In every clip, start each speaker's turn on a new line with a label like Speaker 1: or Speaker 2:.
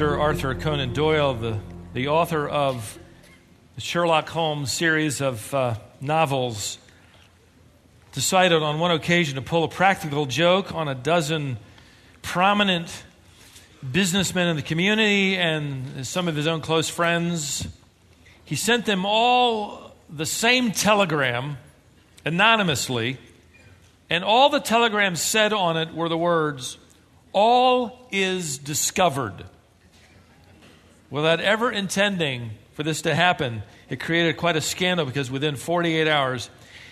Speaker 1: Sir Arthur Conan Doyle, the, the author of the Sherlock Holmes series of uh, novels, decided on one occasion to pull a practical joke on a dozen prominent businessmen in the community and some of his own close friends. He sent them all the same telegram anonymously, and all the telegrams said on it were the words, All is discovered. Without ever intending for this to happen, it created quite a scandal because within 48 hours,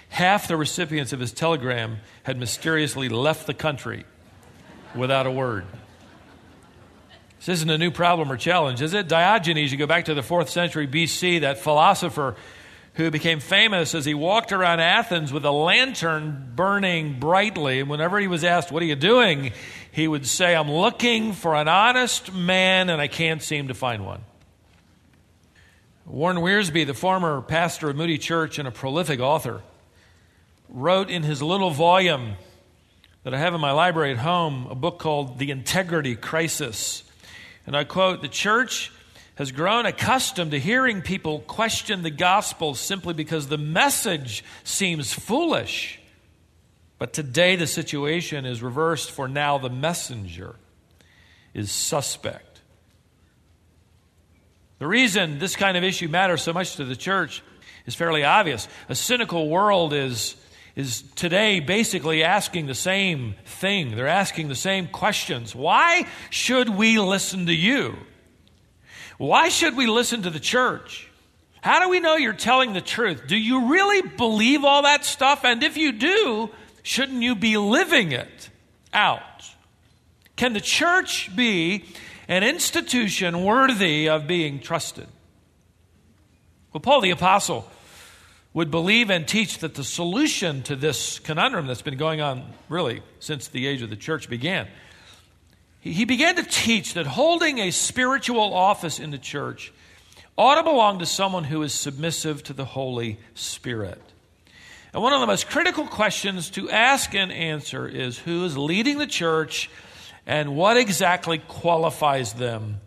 Speaker 1: half the recipients of his telegram had mysteriously left the country without a word. This isn't a new problem or challenge, is it? Diogenes, you go back to the fourth century BC, that philosopher who became famous as he walked around Athens with a lantern burning brightly. And whenever he was asked, What are you doing? He would say, I'm looking for an honest man and I can't seem to find one. Warren Wiersbe, the former pastor of Moody Church and a prolific author, wrote in his little volume that I have in my library at home a book called The Integrity Crisis. And I quote The church has grown accustomed to hearing people question the gospel simply because the message seems foolish. But today the situation is reversed, for now the messenger is suspect. The reason this kind of issue matters so much to the church is fairly obvious. A cynical world is, is today basically asking the same thing. They're asking the same questions. Why should we listen to you? Why should we listen to the church? How do we know you're telling the truth? Do you really believe all that stuff? And if you do, shouldn't you be living it out? Can the church be an institution worthy of being trusted? Well, Paul the Apostle would believe and teach that the solution to this conundrum that's been going on really since the age of the church began he began to teach that holding a spiritual office in the church ought to belong to someone who is submissive to the Holy Spirit. And one of the most critical questions to ask and answer is who is leading the church and what exactly qualifies them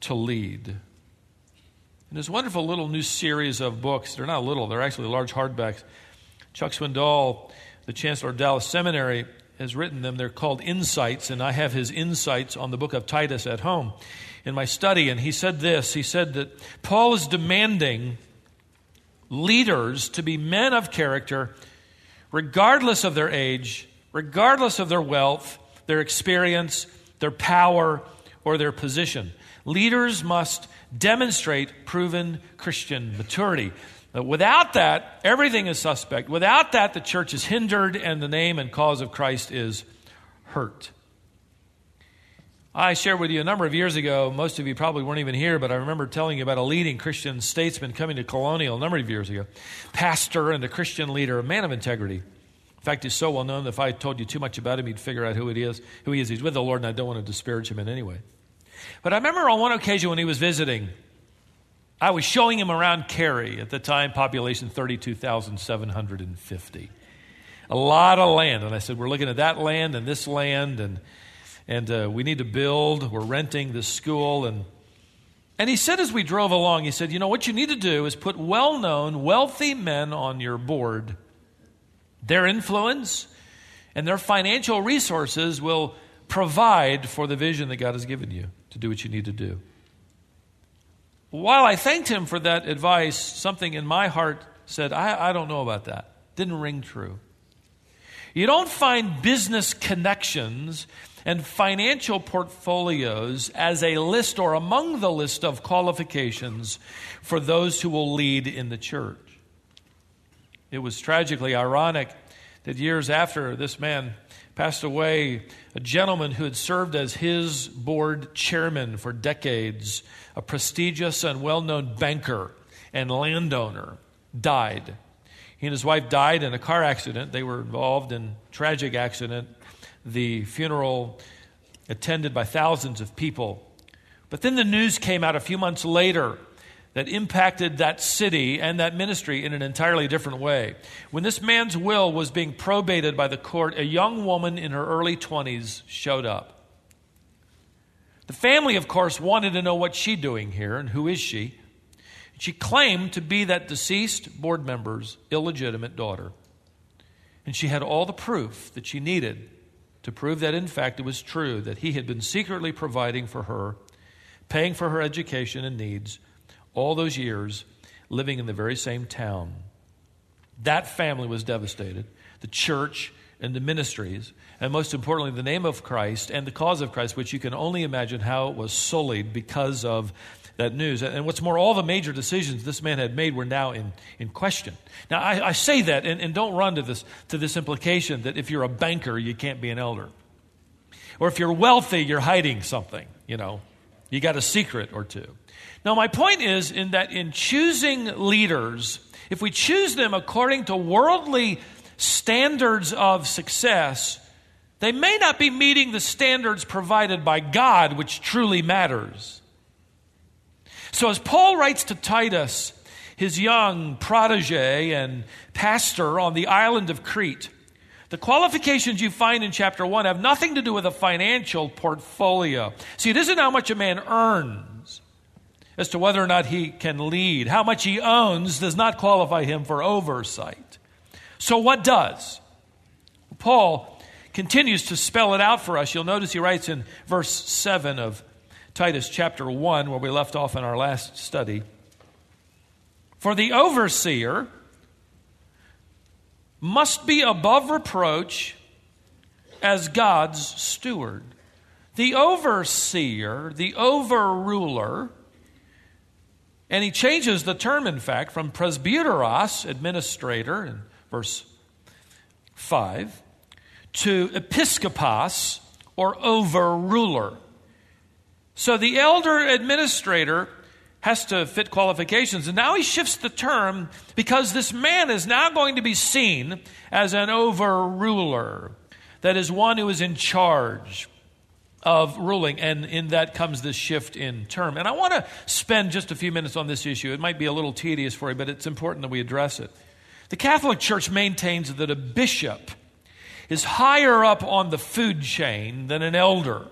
Speaker 1: to lead. And this wonderful little new series of books, they're not little, they're actually large hardbacks. Chuck Swindoll, the chancellor of Dallas Seminary, has written them. They're called Insights, and I have his insights on the book of Titus at home in my study. And he said this He said that Paul is demanding leaders to be men of character, regardless of their age, regardless of their wealth, their experience, their power, or their position. Leaders must demonstrate proven Christian maturity. But without that, everything is suspect. Without that, the church is hindered and the name and cause of Christ is hurt. I shared with you a number of years ago, most of you probably weren't even here, but I remember telling you about a leading Christian statesman coming to Colonial a number of years ago. Pastor and a Christian leader, a man of integrity. In fact, he's so well known that if I told you too much about him, you'd figure out who it is, who he is. He's with the Lord, and I don't want to disparage him in any way. But I remember on one occasion when he was visiting, I was showing him around Cary, at the time, population 32,750. A lot of land. And I said, We're looking at that land and this land, and, and uh, we need to build. We're renting this school. And, and he said, as we drove along, he said, You know, what you need to do is put well known, wealthy men on your board. Their influence and their financial resources will provide for the vision that God has given you to do what you need to do. While I thanked him for that advice, something in my heart said, I, I don't know about that. Didn't ring true. You don't find business connections and financial portfolios as a list or among the list of qualifications for those who will lead in the church. It was tragically ironic that years after this man passed away, a gentleman who had served as his board chairman for decades, a prestigious and well known banker and landowner, died. He and his wife died in a car accident. They were involved in tragic accident. The funeral attended by thousands of people. But then the news came out a few months later that impacted that city and that ministry in an entirely different way. When this man's will was being probated by the court, a young woman in her early 20s showed up. The family, of course, wanted to know what she doing here and who is she. She claimed to be that deceased board member's illegitimate daughter. And she had all the proof that she needed to prove that, in fact, it was true that he had been secretly providing for her, paying for her education and needs all those years, living in the very same town. That family was devastated. The church and the ministries, and most importantly, the name of Christ and the cause of Christ, which you can only imagine how it was sullied because of that news. And what's more, all the major decisions this man had made were now in, in question. Now, I, I say that, and, and don't run to this, to this implication that if you're a banker, you can't be an elder. Or if you're wealthy, you're hiding something, you know, you got a secret or two. Now, my point is in that in choosing leaders, if we choose them according to worldly standards of success, they may not be meeting the standards provided by God, which truly matters. So, as Paul writes to Titus, his young protege and pastor on the island of Crete, the qualifications you find in chapter 1 have nothing to do with a financial portfolio. See, it isn't how much a man earns as to whether or not he can lead. How much he owns does not qualify him for oversight. So, what does? Paul continues to spell it out for us. You'll notice he writes in verse 7 of Titus chapter 1, where we left off in our last study. For the overseer must be above reproach as God's steward. The overseer, the overruler, and he changes the term, in fact, from presbyteros, administrator, in verse 5, to episkopos, or overruler. So the elder administrator has to fit qualifications. And now he shifts the term because this man is now going to be seen as an overruler. That is one who is in charge of ruling. And in that comes this shift in term. And I want to spend just a few minutes on this issue. It might be a little tedious for you, but it's important that we address it. The Catholic Church maintains that a bishop is higher up on the food chain than an elder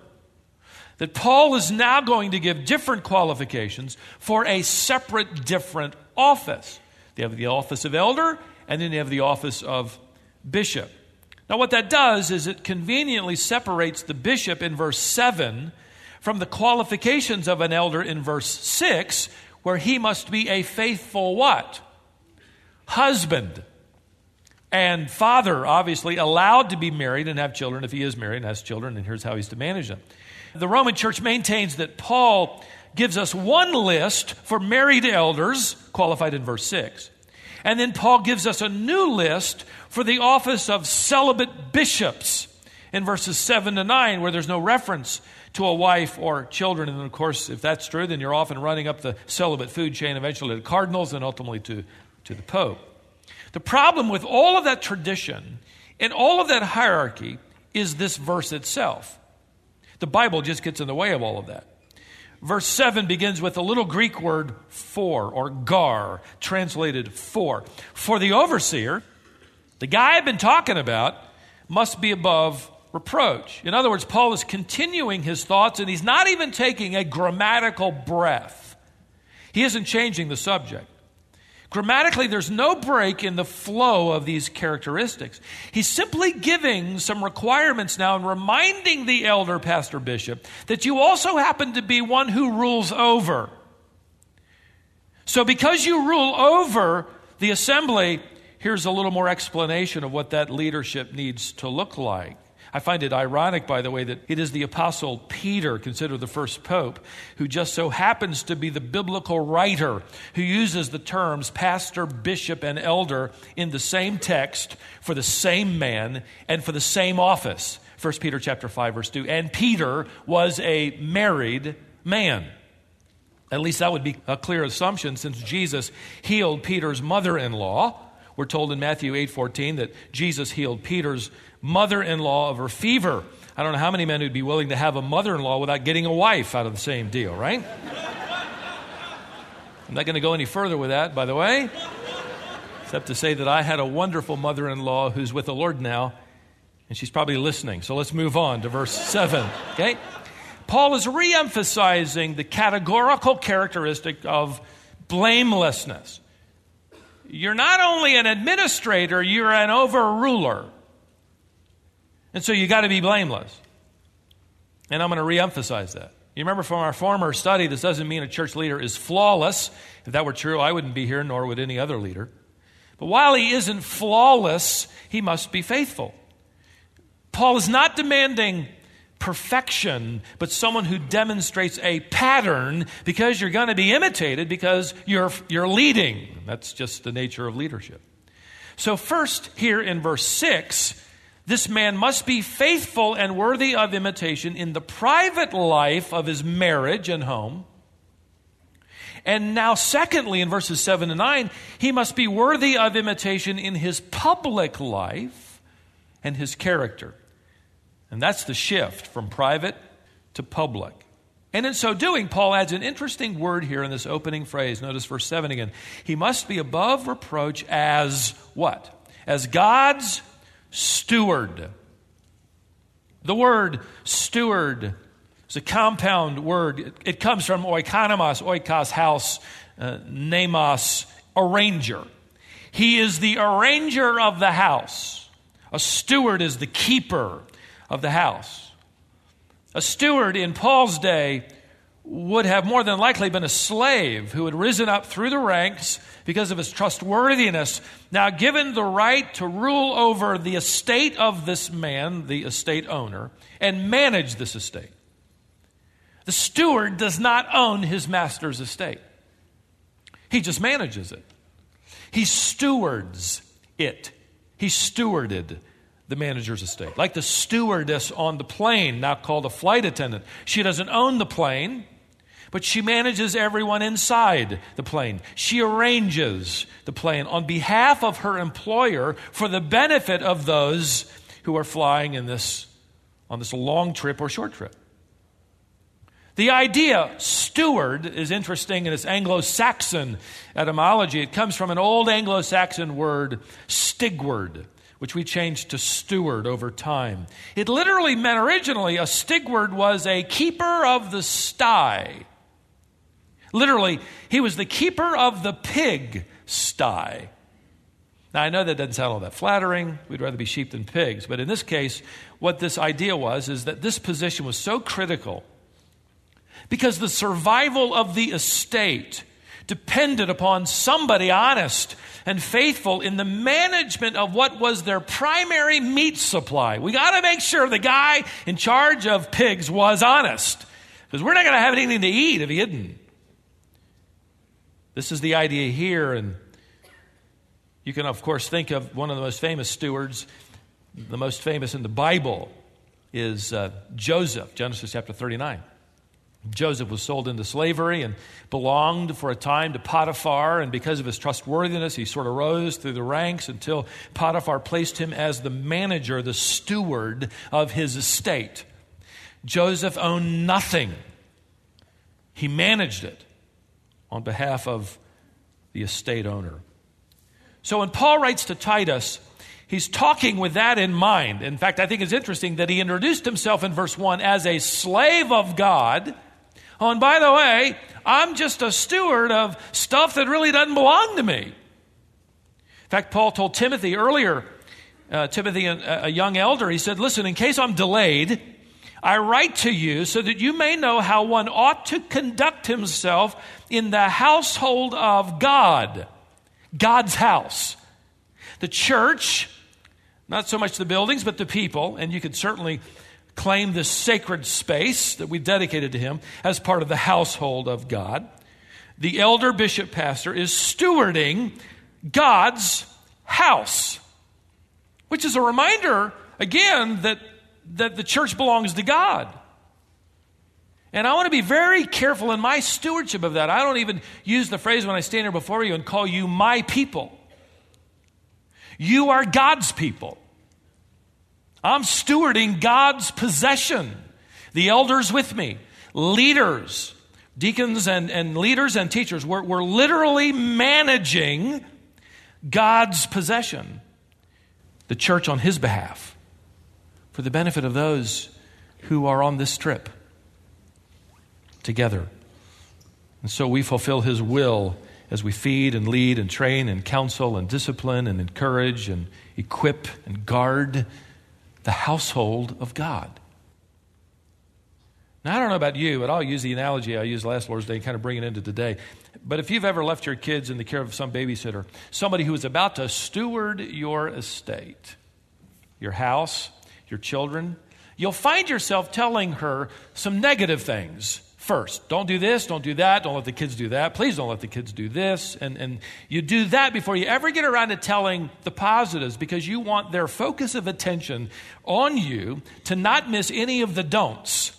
Speaker 1: that Paul is now going to give different qualifications for a separate, different office. They have the office of elder, and then they have the office of bishop. Now, what that does is it conveniently separates the bishop in verse 7 from the qualifications of an elder in verse 6, where he must be a faithful what? Husband. And father, obviously, allowed to be married and have children if he is married and has children, and here's how he's to manage them. The Roman church maintains that Paul gives us one list for married elders, qualified in verse 6. And then Paul gives us a new list for the office of celibate bishops in verses 7 to 9, where there's no reference to a wife or children. And of course, if that's true, then you're often running up the celibate food chain eventually to cardinals and ultimately to, to the Pope. The problem with all of that tradition and all of that hierarchy is this verse itself. The Bible just gets in the way of all of that. Verse 7 begins with a little Greek word for, or gar, translated for. For the overseer, the guy I've been talking about, must be above reproach. In other words, Paul is continuing his thoughts and he's not even taking a grammatical breath. He isn't changing the subject. Grammatically, there's no break in the flow of these characteristics. He's simply giving some requirements now and reminding the elder pastor bishop that you also happen to be one who rules over. So, because you rule over the assembly, here's a little more explanation of what that leadership needs to look like. I find it ironic, by the way, that it is the Apostle Peter, considered the first pope, who just so happens to be the biblical writer who uses the terms pastor, bishop, and elder in the same text for the same man and for the same office. 1 Peter chapter 5 verse 2. And Peter was a married man. At least that would be a clear assumption since Jesus healed Peter's mother-in-law. We're told in Matthew 8:14 that Jesus healed Peter's mother in law of her fever. I don't know how many men would be willing to have a mother in law without getting a wife out of the same deal, right? I'm not going to go any further with that, by the way, except to say that I had a wonderful mother in law who's with the Lord now, and she's probably listening. So let's move on to verse 7, okay? Paul is re emphasizing the categorical characteristic of blamelessness. You're not only an administrator, you're an overruler. And so you got to be blameless. And I'm going to re emphasize that. You remember from our former study, this doesn't mean a church leader is flawless. If that were true, I wouldn't be here, nor would any other leader. But while he isn't flawless, he must be faithful. Paul is not demanding perfection, but someone who demonstrates a pattern because you're going to be imitated because you're, you're leading. That's just the nature of leadership. So, first, here in verse 6, this man must be faithful and worthy of imitation in the private life of his marriage and home. And now, secondly, in verses 7 and 9, he must be worthy of imitation in his public life and his character. And that's the shift from private to public. And in so doing, Paul adds an interesting word here in this opening phrase. Notice verse 7 again. He must be above reproach as what? As God's steward. The word steward is a compound word. It comes from oikonomos, oikos, house, uh, nemos, arranger. He is the arranger of the house. A steward is the keeper of the house. A steward in Paul's day would have more than likely been a slave who had risen up through the ranks because of his trustworthiness. Now, given the right to rule over the estate of this man, the estate owner, and manage this estate. The steward does not own his master's estate, he just manages it. He stewards it. He stewarded the manager's estate. Like the stewardess on the plane, now called a flight attendant. She doesn't own the plane, but she manages everyone inside the plane. She arranges the plane on behalf of her employer for the benefit of those who are flying in this, on this long trip or short trip. The idea steward is interesting in its Anglo Saxon etymology. It comes from an old Anglo Saxon word, stigward, which we changed to steward over time. It literally meant originally a stigward was a keeper of the sty. Literally, he was the keeper of the pig sty. Now, I know that doesn't sound all that flattering. We'd rather be sheep than pigs. But in this case, what this idea was is that this position was so critical because the survival of the estate depended upon somebody honest and faithful in the management of what was their primary meat supply. We got to make sure the guy in charge of pigs was honest because we're not going to have anything to eat if he isn't. This is the idea here, and you can, of course, think of one of the most famous stewards. The most famous in the Bible is uh, Joseph, Genesis chapter 39. Joseph was sold into slavery and belonged for a time to Potiphar, and because of his trustworthiness, he sort of rose through the ranks until Potiphar placed him as the manager, the steward of his estate. Joseph owned nothing, he managed it on behalf of the estate owner. So when Paul writes to Titus, he's talking with that in mind. In fact, I think it's interesting that he introduced himself in verse 1 as a slave of God Oh, and by the way, I'm just a steward of stuff that really doesn't belong to me. In fact, Paul told Timothy earlier, uh, Timothy, a, a young elder, he said, Listen, in case I'm delayed, I write to you so that you may know how one ought to conduct himself in the household of God, God's house. The church, not so much the buildings, but the people, and you could certainly claim this sacred space that we've dedicated to him as part of the household of God. The elder bishop pastor is stewarding God's house, which is a reminder, again, that, that the church belongs to God. And I want to be very careful in my stewardship of that. I don't even use the phrase when I stand here before you and call you my people. You are God's people. I'm stewarding God's possession. The elders with me, leaders, deacons and, and leaders and teachers, we're, we're literally managing God's possession, the church on His behalf, for the benefit of those who are on this trip. together. And so we fulfill his will as we feed and lead and train and counsel and discipline and encourage and equip and guard the household of God. Now, I don't know about you, but I'll use the analogy I used last Lord's Day and kind of bring it into today. But if you've ever left your kids in the care of some babysitter, somebody who is about to steward your estate, your house, your children, you'll find yourself telling her some negative things first. Don't do this, don't do that, don't let the kids do that. Please don't let the kids do this. And, and you do that before you ever get around to telling the positives because you want their focus of attention on you to not miss any of the don'ts.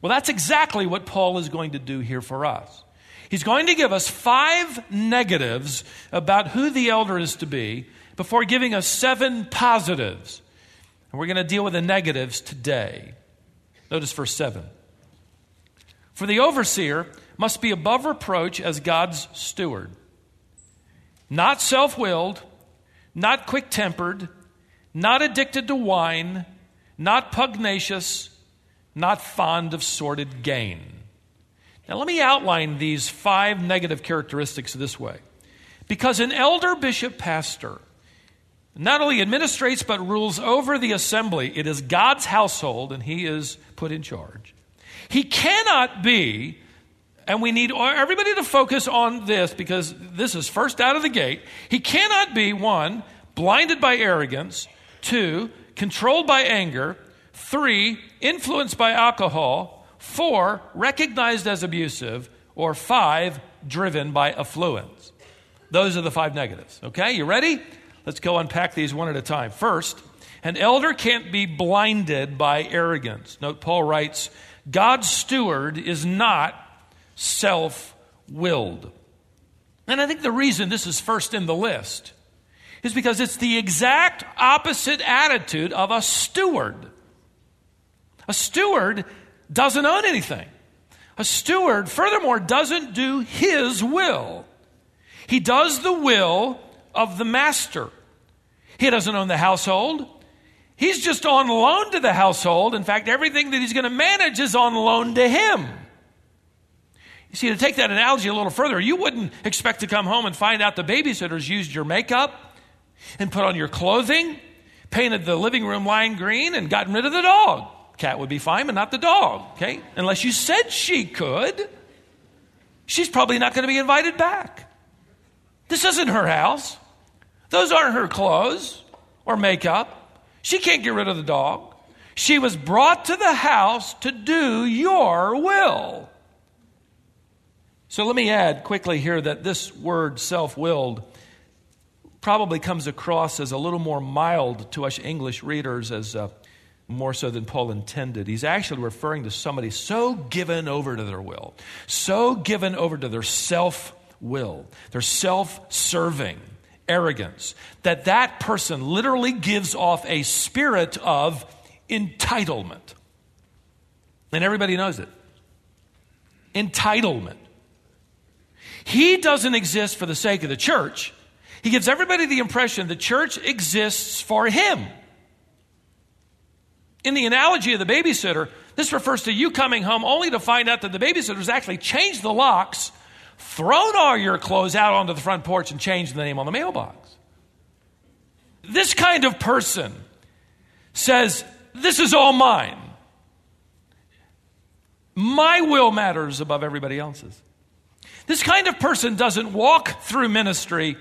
Speaker 1: Well, that's exactly what Paul is going to do here for us. He's going to give us five negatives about who the elder is to be before giving us seven positives. And we're going to deal with the negatives today. Notice verse 7. For the overseer must be above reproach as God's steward, not self willed, not quick tempered, not addicted to wine, not pugnacious, not fond of sordid gain. Now, let me outline these five negative characteristics this way. Because an elder bishop pastor not only administrates but rules over the assembly, it is God's household and he is put in charge. He cannot be, and we need everybody to focus on this because this is first out of the gate. He cannot be, one, blinded by arrogance, two, controlled by anger, three, influenced by alcohol, four, recognized as abusive, or five, driven by affluence. Those are the five negatives. Okay, you ready? Let's go unpack these one at a time. First, an elder can't be blinded by arrogance. Note Paul writes, God's steward is not self willed. And I think the reason this is first in the list is because it's the exact opposite attitude of a steward. A steward doesn't own anything. A steward, furthermore, doesn't do his will. He does the will of the master. He doesn't own the household. He's just on loan to the household. In fact, everything that he's going to manage is on loan to him. You see, to take that analogy a little further, you wouldn't expect to come home and find out the babysitters used your makeup and put on your clothing, painted the living room lime green, and gotten rid of the dog. Cat would be fine, but not the dog, okay? Unless you said she could. She's probably not going to be invited back. This isn't her house. Those aren't her clothes or makeup. She can't get rid of the dog. She was brought to the house to do your will. So let me add quickly here that this word self willed probably comes across as a little more mild to us English readers, as uh, more so than Paul intended. He's actually referring to somebody so given over to their will, so given over to their self will, their self serving arrogance, that that person literally gives off a spirit of entitlement. And everybody knows it. Entitlement. He doesn't exist for the sake of the church. He gives everybody the impression the church exists for him. In the analogy of the babysitter, this refers to you coming home only to find out that the babysitter's actually changed the locks thrown all your clothes out onto the front porch and changed the name on the mailbox. This kind of person says, This is all mine. My will matters above everybody else's. This kind of person doesn't walk through ministry,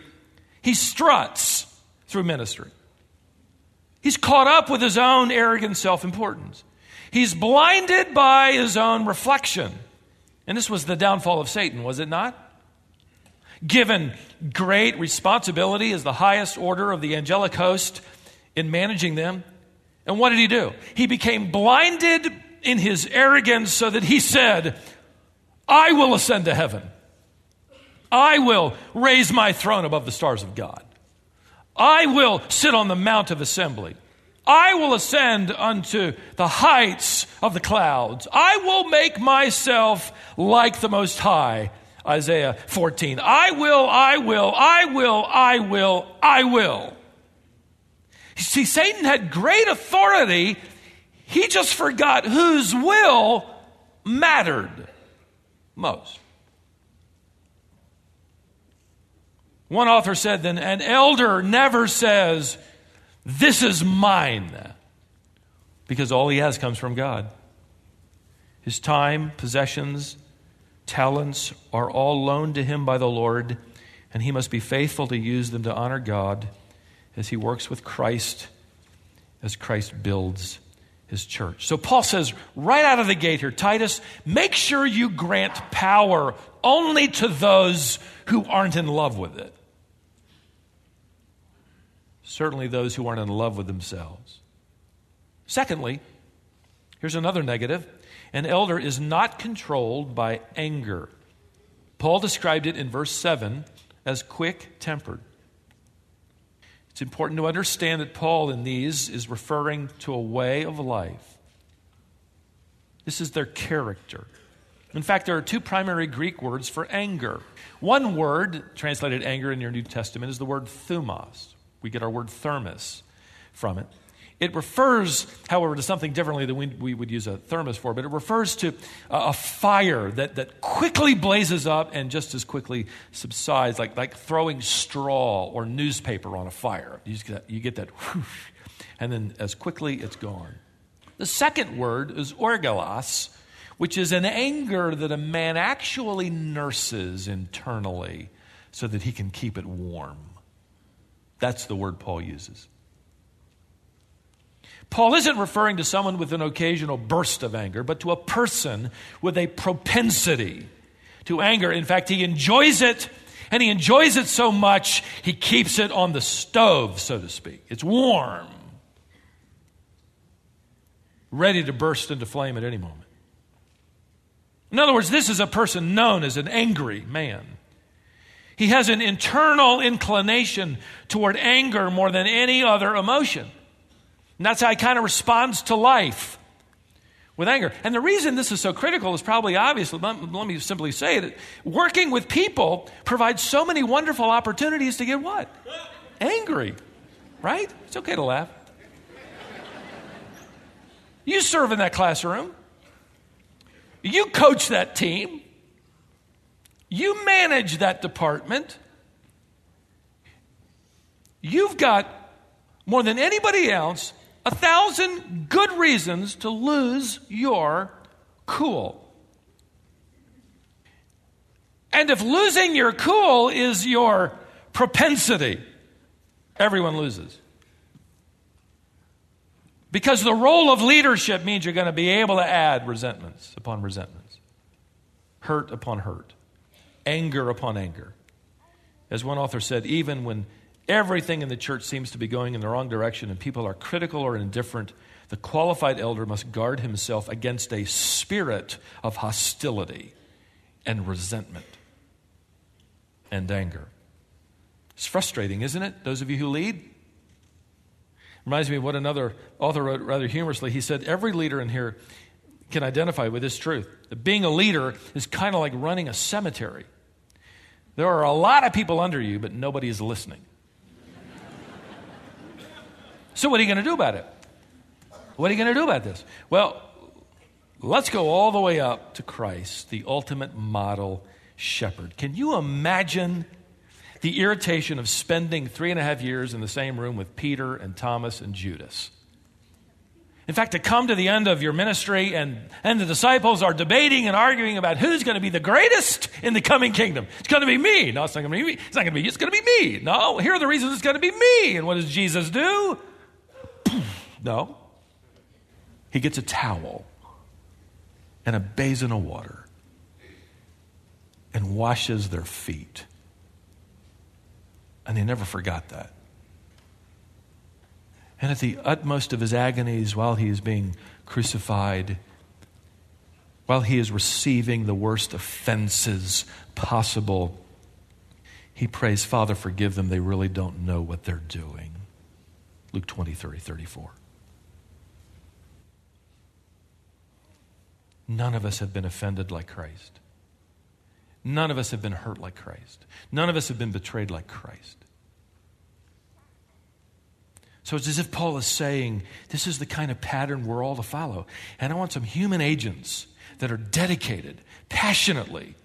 Speaker 1: he struts through ministry. He's caught up with his own arrogant self importance. He's blinded by his own reflection. And this was the downfall of Satan, was it not? Given great responsibility as the highest order of the angelic host in managing them. And what did he do? He became blinded in his arrogance so that he said, I will ascend to heaven. I will raise my throne above the stars of God. I will sit on the Mount of Assembly. I will ascend unto the heights of the clouds. I will make myself like the Most High. Isaiah 14. I will, I will, I will, I will, I will. See, Satan had great authority. He just forgot whose will mattered. Most. One author said, then an elder never says, This is mine, because all he has comes from God. His time, possessions, talents are all loaned to him by the Lord, and he must be faithful to use them to honor God as he works with Christ, as Christ builds his church. So Paul says right out of the gate here, Titus, make sure you grant power only to those who aren't in love with it. Certainly those who aren't in love with themselves. Secondly, here's another negative an elder is not controlled by anger. Paul described it in verse 7 as quick tempered. It's important to understand that Paul in these is referring to a way of life. This is their character. In fact, there are two primary Greek words for anger. One word, translated anger in your New Testament, is the word thumos. We get our word thermos from it. It refers, however, to something differently than we, we would use a thermos for, but it refers to a, a fire that, that quickly blazes up and just as quickly subsides, like, like throwing straw or newspaper on a fire. You, get that, you get that whoosh, and then as quickly it's gone. The second word is orgelos, which is an anger that a man actually nurses internally so that he can keep it warm. That's the word Paul uses. Paul isn't referring to someone with an occasional burst of anger, but to a person with a propensity to anger. In fact, he enjoys it, and he enjoys it so much, he keeps it on the stove, so to speak. It's warm, ready to burst into flame at any moment. In other words, this is a person known as an angry man. He has an internal inclination toward anger more than any other emotion. And that's how he kind of responds to life with anger. And the reason this is so critical is probably obvious. Let, let me simply say that working with people provides so many wonderful opportunities to get what? Angry, right? It's okay to laugh. You serve in that classroom. You coach that team. You manage that department. You've got, more than anybody else, a thousand good reasons to lose your cool. And if losing your cool is your propensity, everyone loses. Because the role of leadership means you're going to be able to add resentments upon resentments, hurt upon hurt, anger upon anger. As one author said, even when Everything in the church seems to be going in the wrong direction, and people are critical or indifferent. The qualified elder must guard himself against a spirit of hostility and resentment and anger. It's frustrating, isn't it? Those of you who lead? Reminds me of what another author wrote rather humorously. He said, Every leader in here can identify with this truth that being a leader is kind of like running a cemetery. There are a lot of people under you, but nobody is listening. So, what are you going to do about it? What are you going to do about this? Well, let's go all the way up to Christ, the ultimate model shepherd. Can you imagine the irritation of spending three and a half years in the same room with Peter and Thomas and Judas? In fact, to come to the end of your ministry and, and the disciples are debating and arguing about who's going to be the greatest in the coming kingdom. It's going to be me. No, it's not going to be me. It's not going to be you. It's going to be me. No, here are the reasons it's going to be me. And what does Jesus do? No. He gets a towel and a basin of water and washes their feet. And they never forgot that. And at the utmost of his agonies, while he is being crucified, while he is receiving the worst offenses possible, he prays, Father, forgive them. They really don't know what they're doing. Luke 20, 30, 34. None of us have been offended like Christ. None of us have been hurt like Christ. None of us have been betrayed like Christ. So it's as if Paul is saying, this is the kind of pattern we're all to follow. And I want some human agents that are dedicated passionately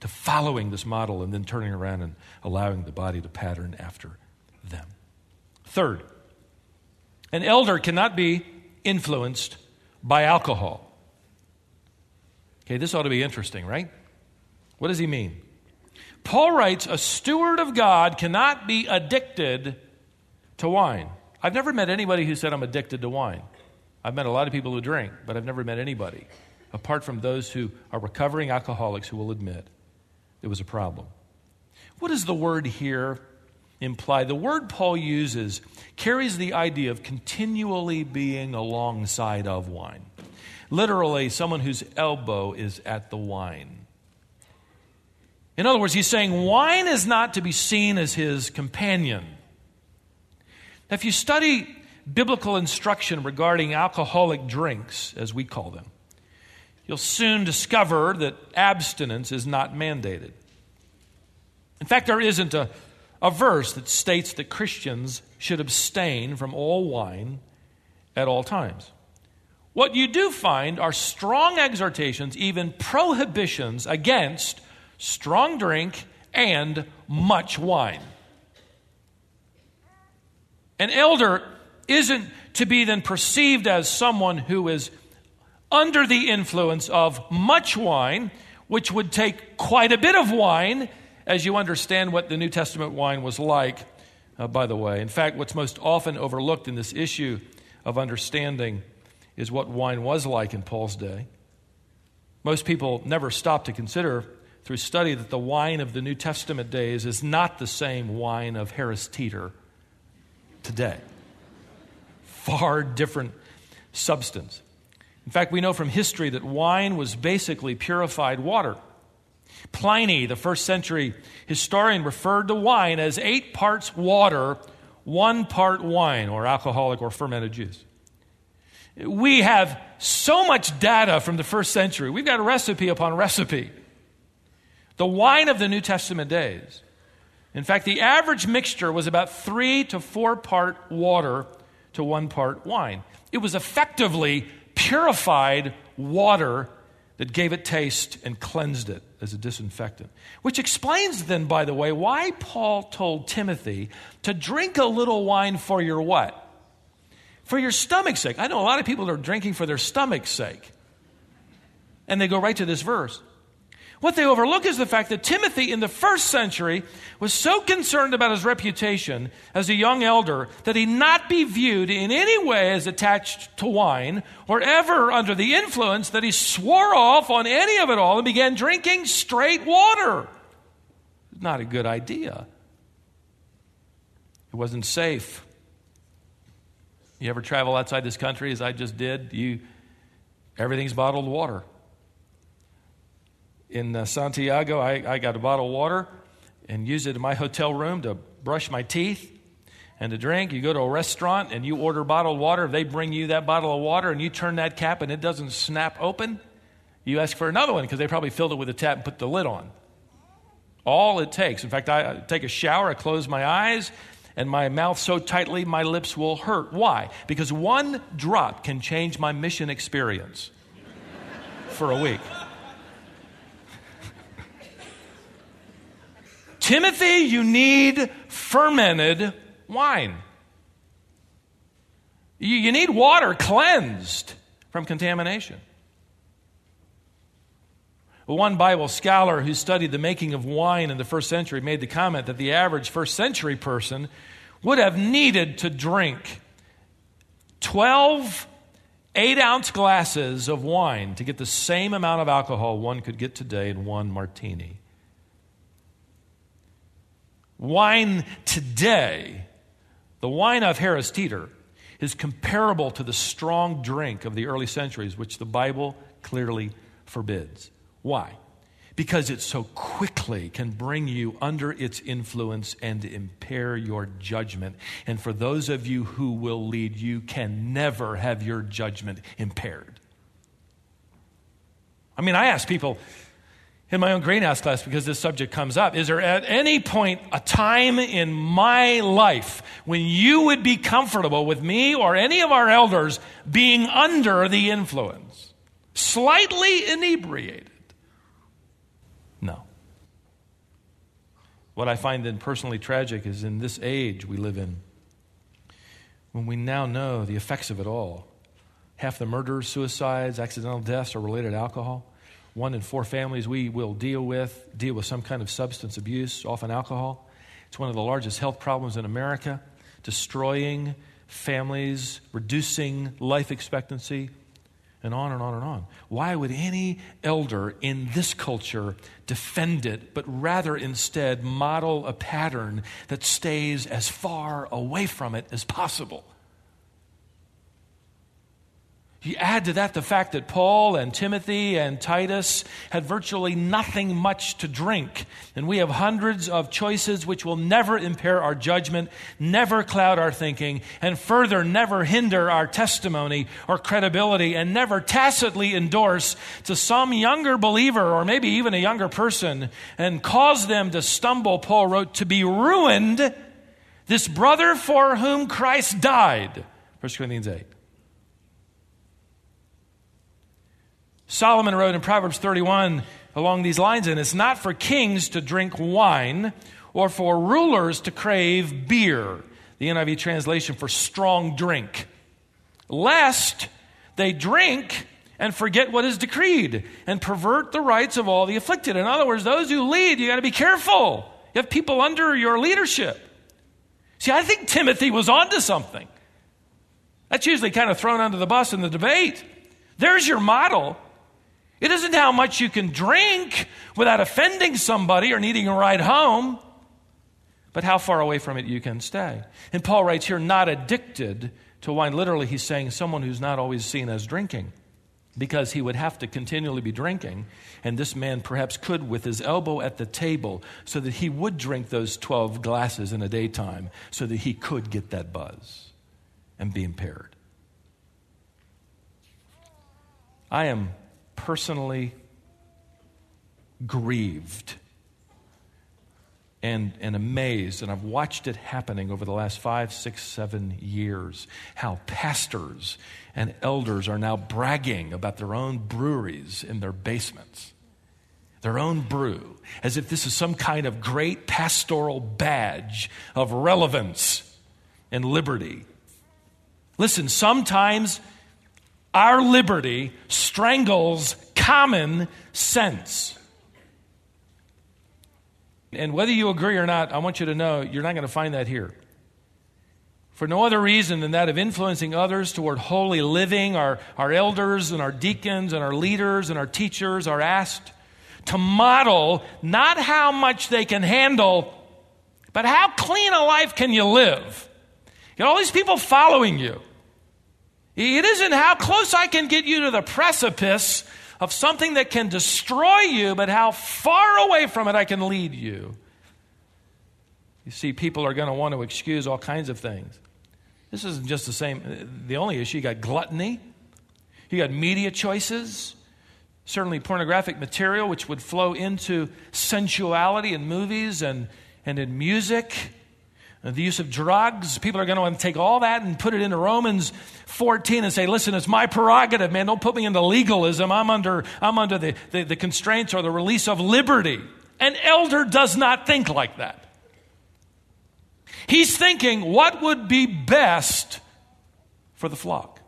Speaker 1: to following this model and then turning around and allowing the body to pattern after them. Third, an elder cannot be influenced by alcohol. Okay, this ought to be interesting, right? What does he mean? Paul writes, A steward of God cannot be addicted to wine. I've never met anybody who said, I'm addicted to wine. I've met a lot of people who drink, but I've never met anybody, apart from those who are recovering alcoholics who will admit there was a problem. What does the word here imply? The word Paul uses carries the idea of continually being alongside of wine. Literally, someone whose elbow is at the wine. In other words, he's saying wine is not to be seen as his companion. If you study biblical instruction regarding alcoholic drinks, as we call them, you'll soon discover that abstinence is not mandated. In fact, there isn't a, a verse that states that Christians should abstain from all wine at all times. What you do find are strong exhortations, even prohibitions against strong drink and much wine. An elder isn't to be then perceived as someone who is under the influence of much wine, which would take quite a bit of wine, as you understand what the New Testament wine was like, uh, by the way. In fact, what's most often overlooked in this issue of understanding is what wine was like in Paul's day. Most people never stop to consider through study that the wine of the New Testament days is not the same wine of Harris Teeter today far different substance. In fact, we know from history that wine was basically purified water. Pliny, the first century historian, referred to wine as eight parts water, one part wine, or alcoholic or fermented juice. We have so much data from the first century. We've got recipe upon recipe. The wine of the New Testament days. In fact, the average mixture was about three to four part water to one part wine. It was effectively purified water that gave it taste and cleansed it as a disinfectant. Which explains, then, by the way, why Paul told Timothy to drink a little wine for your what? For your stomach's sake. I know a lot of people are drinking for their stomach's sake. And they go right to this verse. What they overlook is the fact that Timothy in the first century was so concerned about his reputation as a young elder that he not be viewed in any way as attached to wine or ever under the influence that he swore off on any of it all and began drinking straight water. Not a good idea. It wasn't safe. You ever travel outside this country as I just did? You everything's bottled water in uh, Santiago, I, I got a bottle of water and use it in my hotel room to brush my teeth and to drink. You go to a restaurant and you order bottled water. They bring you that bottle of water and you turn that cap and it doesn't snap open. You ask for another one because they probably filled it with a tap and put the lid on. All it takes. In fact, I take a shower, I close my eyes, and my mouth so tightly my lips will hurt. Why? Because one drop can change my mission experience for a week. Timothy, you need fermented wine. You, you need water cleansed from contamination. One Bible scholar who studied the making of wine in the first century made the comment that the average first century person would have needed to drink 12 eight ounce glasses of wine to get the same amount of alcohol one could get today in one martini. Wine today, the wine of Harris Teeter, is comparable to the strong drink of the early centuries, which the Bible clearly forbids. Why? Because it so quickly can bring you under its influence and impair your judgment. And for those of you who will lead, you can never have your judgment impaired. I mean, I ask people, in my own greenhouse class because this subject comes up. Is there at any point a time in my life when you would be comfortable with me or any of our elders being under the influence slightly inebriated. No. What I find then personally tragic is in this age we live in, when we now know the effects of it all. Half the murders, suicides, accidental deaths are related to alcohol. One in four families we will deal with deal with some kind of substance abuse, often alcohol. It's one of the largest health problems in America, destroying families, reducing life expectancy, and on and on and on. Why would any elder in this culture defend it, but rather instead model a pattern that stays as far away from it as possible? You add to that the fact that Paul and Timothy and Titus had virtually nothing much to drink. And we have hundreds of choices which will never impair our judgment, never cloud our thinking, and further never hinder our testimony or credibility, and never tacitly endorse to some younger believer or maybe even a younger person and cause them to stumble, Paul wrote, to be ruined, this brother for whom Christ died. 1 Corinthians 8. Solomon wrote in Proverbs 31 along these lines, and it's not for kings to drink wine or for rulers to crave beer. The NIV translation for strong drink. Lest they drink and forget what is decreed and pervert the rights of all the afflicted. In other words, those who lead, you got to be careful. You have people under your leadership. See, I think Timothy was onto something. That's usually kind of thrown under the bus in the debate. There's your model. It isn't how much you can drink without offending somebody or needing a ride home, but how far away from it you can stay. And Paul writes here, not addicted to wine. Literally, he's saying someone who's not always seen as drinking because he would have to continually be drinking. And this man perhaps could with his elbow at the table so that he would drink those 12 glasses in a daytime so that he could get that buzz and be impaired. I am personally grieved and, and amazed, and I've watched it happening over the last five, six, seven years, how pastors and elders are now bragging about their own breweries in their basements, their own brew, as if this is some kind of great pastoral badge of relevance and liberty. Listen, sometimes our liberty strangles common sense. And whether you agree or not, I want you to know you're not going to find that here. For no other reason than that of influencing others toward holy living, our, our elders and our deacons and our leaders and our teachers are asked to model not how much they can handle, but how clean a life can you live. Got all these people following you. It isn't how close I can get you to the precipice of something that can destroy you, but how far away from it I can lead you. You see, people are going to want to excuse all kinds of things. This isn't just the same, the only issue. You got gluttony, you got media choices, certainly pornographic material, which would flow into sensuality in movies and, and in music the use of drugs. People are going to want to take all that and put it into Romans 14 and say, listen, it's my prerogative, man. Don't put me into legalism. I'm under, I'm under the, the, the constraints or the release of liberty. An elder does not think like that. He's thinking, what would be best for the flock?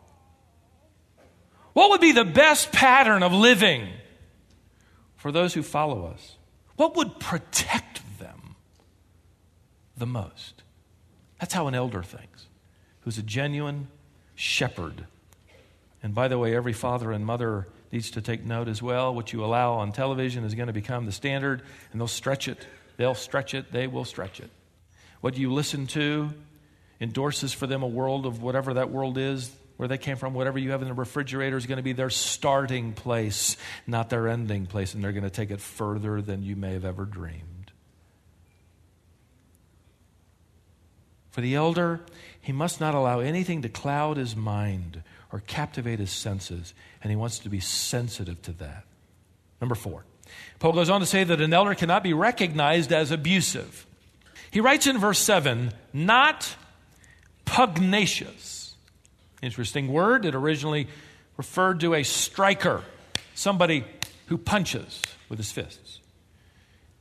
Speaker 1: What would be the best pattern of living for those who follow us? What would protect them the most? That's how an elder thinks, who's a genuine shepherd. And by the way, every father and mother needs to take note as well. What you allow on television is going to become the standard, and they'll stretch it. They'll stretch it. They will stretch it. What you listen to endorses for them a world of whatever that world is, where they came from, whatever you have in the refrigerator is going to be their starting place, not their ending place, and they're going to take it further than you may have ever dreamed. For the elder, he must not allow anything to cloud his mind or captivate his senses, and he wants to be sensitive to that. Number four, Paul goes on to say that an elder cannot be recognized as abusive. He writes in verse 7 not pugnacious. Interesting word. It originally referred to a striker. somebody who punches with his fists.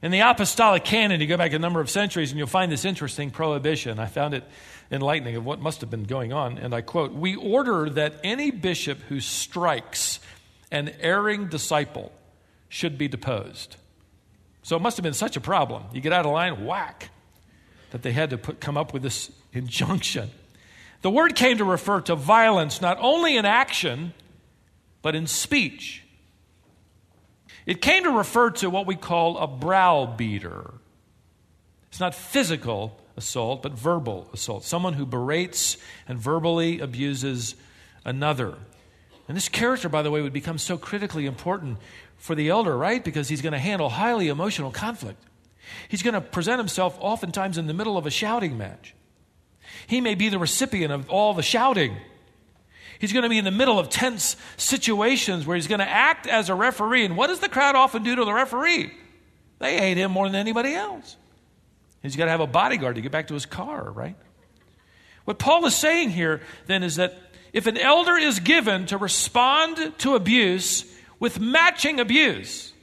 Speaker 1: In the apostolic canon, you go back a number of centuries and you'll find this interesting prohibition. I found it enlightening of what must have been going on. And I quote We order that any bishop who strikes an erring disciple should be deposed. So it must have been such a problem. You get out of line, whack, that they had to put, come up with this injunction. The word came to refer to violence not only in action, but in speech. It came to refer to what we call a browbeater. It's not physical assault, but verbal assault. Someone who berates and verbally abuses another. And this character, by the way, would become so critically important for the elder, right? Because he's going to handle highly emotional conflict. He's going to present himself oftentimes in the middle of a shouting match. He may be the recipient of all the shouting. He's going to be in the middle of tense situations where he's going to act as a referee. And what does the crowd often do to the referee? They hate him more than anybody else. He's got to have a bodyguard to get back to his car, right? What Paul is saying here then is that if an elder is given to respond to abuse with matching abuse,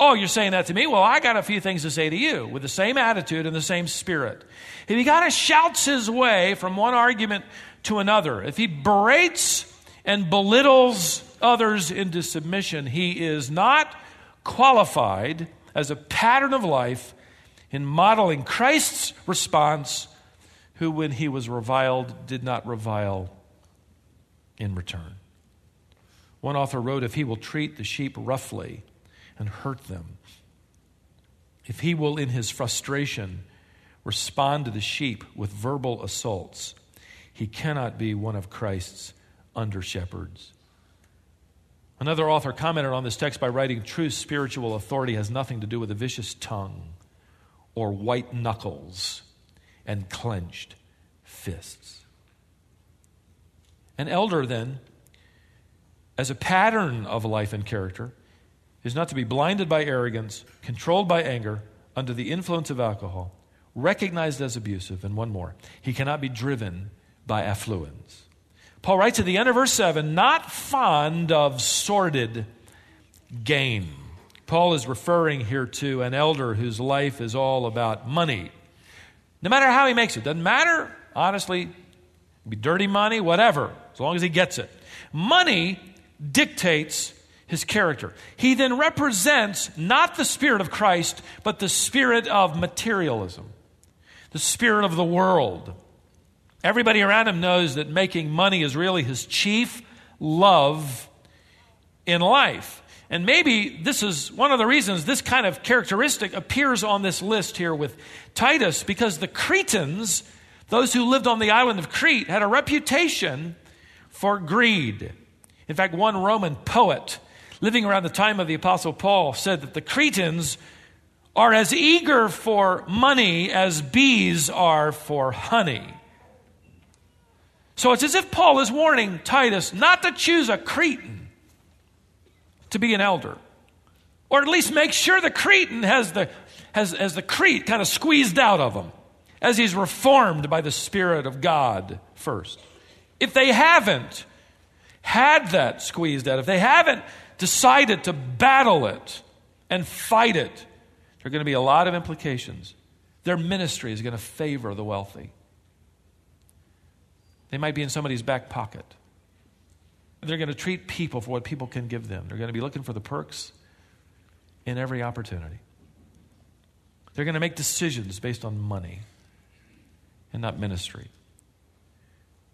Speaker 1: Oh, you're saying that to me? Well, I got a few things to say to you with the same attitude and the same spirit. If he kind of shouts his way from one argument to another, if he berates and belittles others into submission, he is not qualified as a pattern of life in modeling Christ's response, who, when he was reviled, did not revile in return. One author wrote if he will treat the sheep roughly, and hurt them. If he will, in his frustration, respond to the sheep with verbal assaults, he cannot be one of Christ's under shepherds. Another author commented on this text by writing True spiritual authority has nothing to do with a vicious tongue or white knuckles and clenched fists. An elder, then, as a pattern of life and character, is not to be blinded by arrogance, controlled by anger, under the influence of alcohol, recognized as abusive, and one more. He cannot be driven by affluence. Paul writes at the end of verse 7 not fond of sordid gain. Paul is referring here to an elder whose life is all about money. No matter how he makes it, doesn't matter, honestly, be dirty money, whatever, as long as he gets it. Money dictates his character. He then represents not the spirit of Christ, but the spirit of materialism, the spirit of the world. Everybody around him knows that making money is really his chief love in life. And maybe this is one of the reasons this kind of characteristic appears on this list here with Titus, because the Cretans, those who lived on the island of Crete, had a reputation for greed. In fact, one Roman poet living around the time of the Apostle Paul, said that the Cretans are as eager for money as bees are for honey. So it's as if Paul is warning Titus not to choose a Cretan to be an elder, or at least make sure the Cretan has the, has, has the Crete kind of squeezed out of him as he's reformed by the Spirit of God first. If they haven't had that squeezed out, if they haven't decided to battle it and fight it, there are going to be a lot of implications. Their ministry is going to favor the wealthy. They might be in somebody's back pocket. They're going to treat people for what people can give them. They're going to be looking for the perks in every opportunity. They're going to make decisions based on money and not ministry.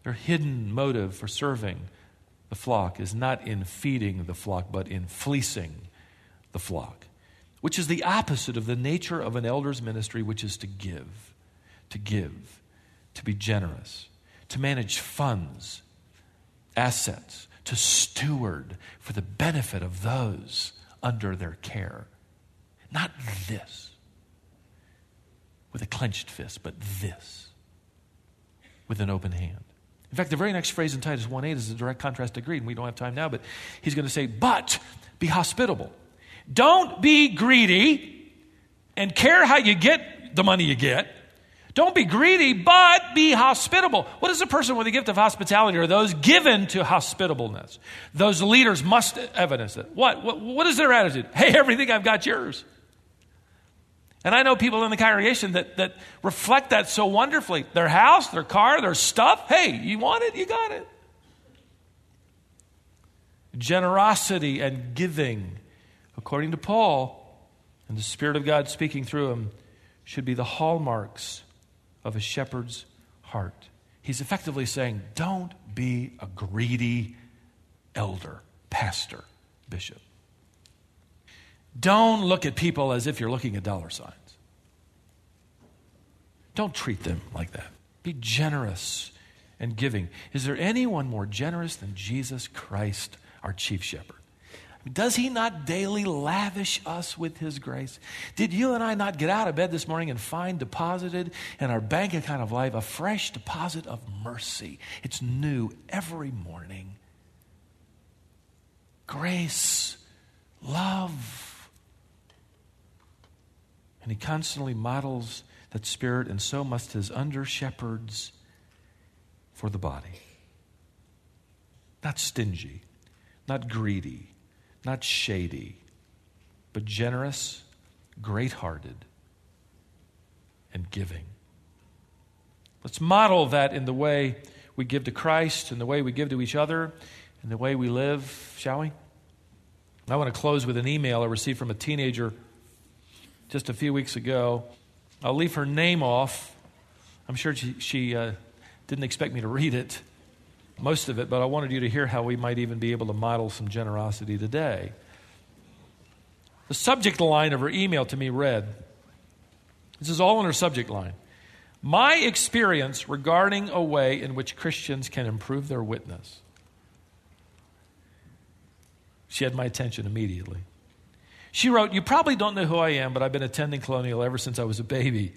Speaker 1: Their hidden motive for serving the flock is not in feeding the flock, but in fleecing the flock, which is the opposite of the nature of an elder's ministry, which is to give, to give, to be generous, to manage funds, assets, to steward for the benefit of those under their care. Not this with a clenched fist, but this with an open hand. In fact, the very next phrase in Titus 1.8 is a direct contrast to greed, and we don't have time now, but he's going to say, but be hospitable. Don't be greedy and care how you get the money you get. Don't be greedy, but be hospitable. What is a person with a gift of hospitality or those given to hospitableness? Those leaders must evidence it. What? What, what is their attitude? Hey, everything I've got yours. And I know people in the congregation that, that reflect that so wonderfully. Their house, their car, their stuff. Hey, you want it? You got it. Generosity and giving, according to Paul, and the Spirit of God speaking through him, should be the hallmarks of a shepherd's heart. He's effectively saying, don't be a greedy elder, pastor, bishop. Don't look at people as if you're looking at dollar signs. Don't treat them like that. Be generous and giving. Is there anyone more generous than Jesus Christ, our chief shepherd? Does he not daily lavish us with his grace? Did you and I not get out of bed this morning and find deposited in our bank account of life a fresh deposit of mercy? It's new every morning. Grace, love. And he constantly models that spirit, and so must his under shepherds for the body. Not stingy, not greedy not shady, but generous, great hearted, and giving. Let's model that in the way we give to Christ, in the way we give to each other, in the way we live, shall we? I want to close with an email I received from a teenager just a few weeks ago. I'll leave her name off. I'm sure she, she uh, didn't expect me to read it most of it, but I wanted you to hear how we might even be able to model some generosity today. The subject line of her email to me read this is all in her subject line. My experience regarding a way in which Christians can improve their witness. She had my attention immediately. She wrote, You probably don't know who I am, but I've been attending Colonial ever since I was a baby.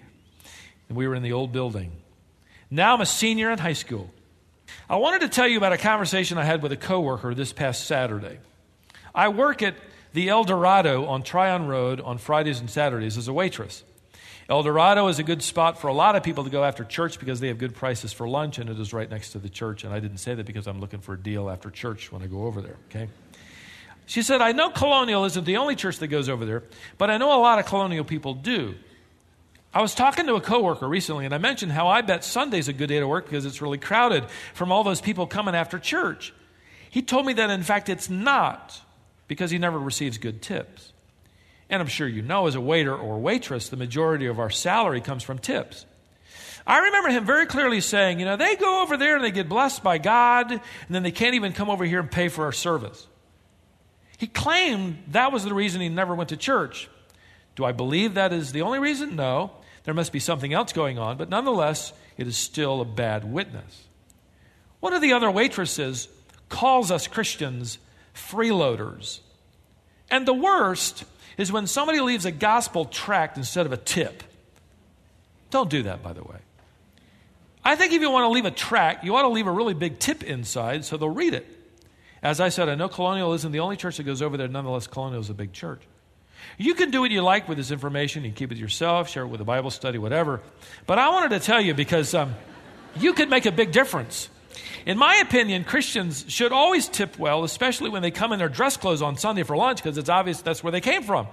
Speaker 1: And we were in the old building. Now I'm a senior in high school. I wanted to tell you about a conversation I had with a coworker this past Saturday. I work at the El Dorado on Tryon Road on Fridays and Saturdays as a waitress. El Dorado is a good spot for a lot of people to go after church because they have good prices for lunch, and it is right next to the church. And I didn't say that because I'm looking for a deal after church when I go over there, okay? She said, I know Colonial isn't the only church that goes over there, but I know a lot of Colonial people do. I was talking to a coworker recently, and I mentioned how I bet Sunday's a good day to work because it's really crowded from all those people coming after church. He told me that, in fact, it's not because he never receives good tips. And I'm sure you know, as a waiter or waitress, the majority of our salary comes from tips. I remember him very clearly saying, you know, they go over there and they get blessed by God, and then they can't even come over here and pay for our service. He claimed that was the reason he never went to church. Do I believe that is the only reason? No. There must be something else going on, but nonetheless, it is still a bad witness. One of the other waitresses calls us Christians freeloaders. And the worst is when somebody leaves a gospel tract instead of a tip. Don't do that, by the way. I think if you want to leave a tract, you ought to leave a really big tip inside so they'll read it. As I said, I know Colonial isn't the only church that goes over there. Nonetheless, Colonial is a big church. You can do what you like with this information. You can keep it yourself, share it with a Bible study, whatever. But I wanted to tell you because um, you could make a big difference. In my opinion, Christians should always tip well, especially when they come in their dress clothes on Sunday for lunch, because it's obvious that's where they came from.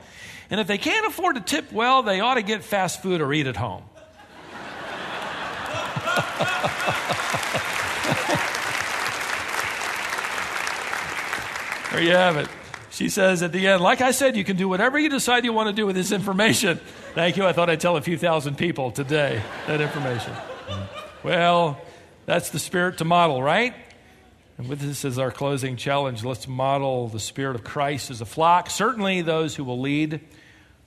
Speaker 1: And if they can't afford to tip well, they ought to get fast food or eat at home. there you have it. She says at the end, like I said, you can do whatever you decide you want to do with this information. Thank you. I thought I'd tell a few thousand people today that information. Well, that's the spirit to model, right? And with this as our closing challenge, let's model the spirit of Christ as a flock. Certainly, those who will lead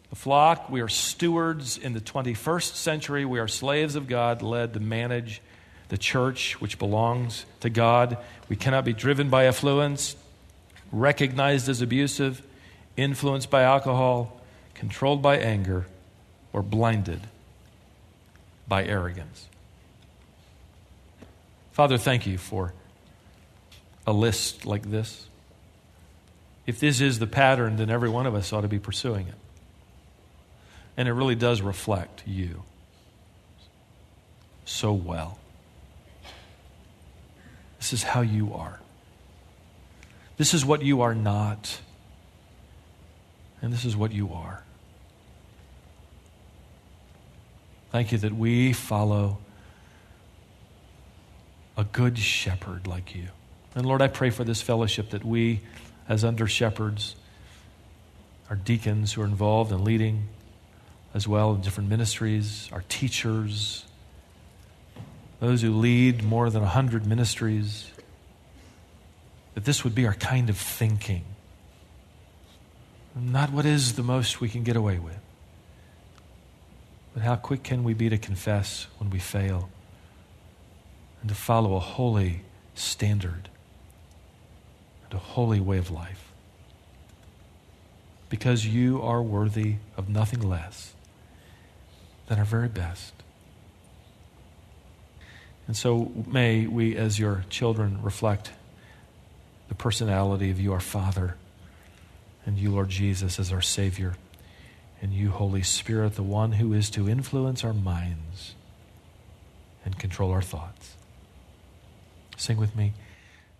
Speaker 1: the flock. We are stewards in the 21st century. We are slaves of God, led to manage the church, which belongs to God. We cannot be driven by affluence, recognized as abusive, influenced by alcohol, controlled by anger, or blinded by arrogance. Father, thank you for a list like this. If this is the pattern, then every one of us ought to be pursuing it. And it really does reflect you. so well. This is how you are. This is what you are not. And this is what you are. Thank you that we follow a good shepherd like you. And Lord, I pray for this fellowship that we, as under shepherds, our deacons who are involved in leading as well in different ministries, our teachers, those who lead more than 100 ministries, that this would be our kind of thinking. Not what is the most we can get away with, but how quick can we be to confess when we fail and to follow a holy standard and a holy way of life. Because you are worthy of nothing less than our very best. And so may we, as your children, reflect the personality of you, our Father, and you, Lord Jesus, as our Savior, and you, Holy Spirit, the one who is to influence our minds and control our thoughts. Sing with me.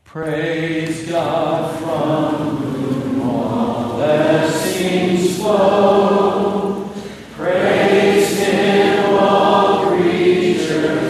Speaker 2: Praise God from whom all blessings flow. Praise Him, all creatures.